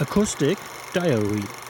Acoustic Diary.